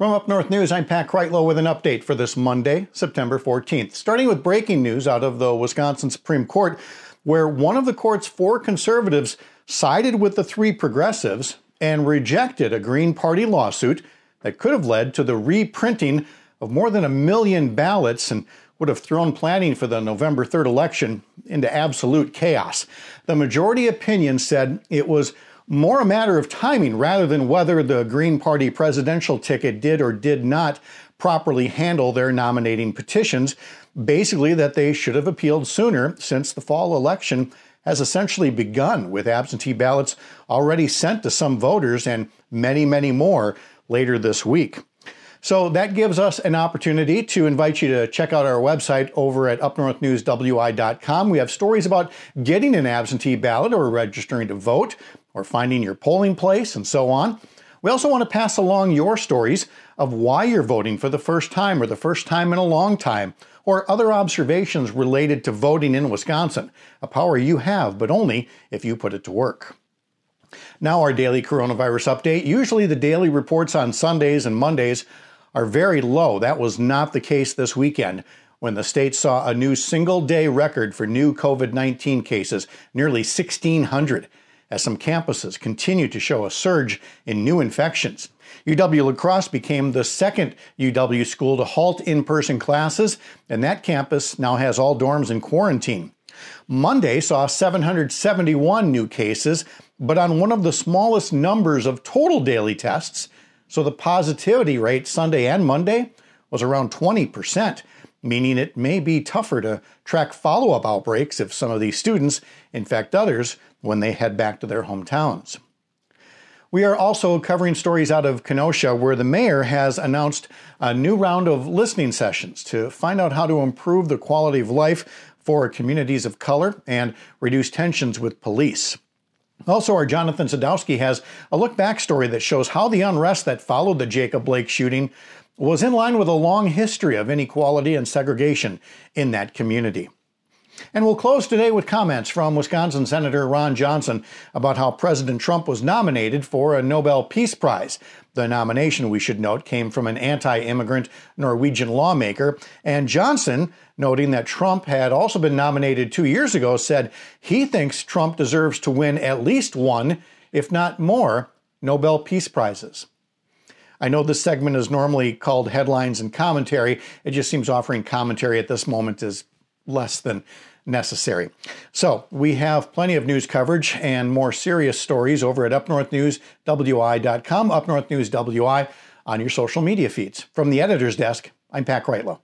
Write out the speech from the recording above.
From Up North News, I'm Pat Kreitlow with an update for this Monday, September 14th. Starting with breaking news out of the Wisconsin Supreme Court, where one of the court's four conservatives sided with the three progressives and rejected a Green Party lawsuit that could have led to the reprinting of more than a million ballots and would have thrown planning for the November 3rd election into absolute chaos. The majority opinion said it was more a matter of timing rather than whether the Green Party presidential ticket did or did not properly handle their nominating petitions. Basically, that they should have appealed sooner since the fall election has essentially begun with absentee ballots already sent to some voters and many, many more later this week. So that gives us an opportunity to invite you to check out our website over at upnorthnewswi.com. We have stories about getting an absentee ballot or registering to vote or finding your polling place and so on. We also want to pass along your stories of why you're voting for the first time or the first time in a long time, or other observations related to voting in Wisconsin, a power you have, but only if you put it to work. Now, our daily coronavirus update. Usually, the daily reports on Sundays and Mondays are very low. That was not the case this weekend when the state saw a new single day record for new COVID 19 cases, nearly 1,600, as some campuses continue to show a surge in new infections. UW La Crosse became the second UW school to halt in person classes, and that campus now has all dorms in quarantine. Monday saw 771 new cases, but on one of the smallest numbers of total daily tests, so the positivity rate Sunday and Monday was around 20%, meaning it may be tougher to track follow up outbreaks if some of these students infect others when they head back to their hometowns. We are also covering stories out of Kenosha where the mayor has announced a new round of listening sessions to find out how to improve the quality of life for communities of color and reduce tensions with police. Also, our Jonathan Sadowski has a look back story that shows how the unrest that followed the Jacob Blake shooting was in line with a long history of inequality and segregation in that community. And we'll close today with comments from Wisconsin Senator Ron Johnson about how President Trump was nominated for a Nobel Peace Prize. The nomination, we should note, came from an anti immigrant Norwegian lawmaker. And Johnson, noting that Trump had also been nominated two years ago, said he thinks Trump deserves to win at least one, if not more, Nobel Peace Prizes. I know this segment is normally called headlines and commentary. It just seems offering commentary at this moment is less than necessary. So we have plenty of news coverage and more serious stories over at upnorthnewswi.com, upnorthnewswi on your social media feeds. From the editor's desk, I'm Pat Kreitlow.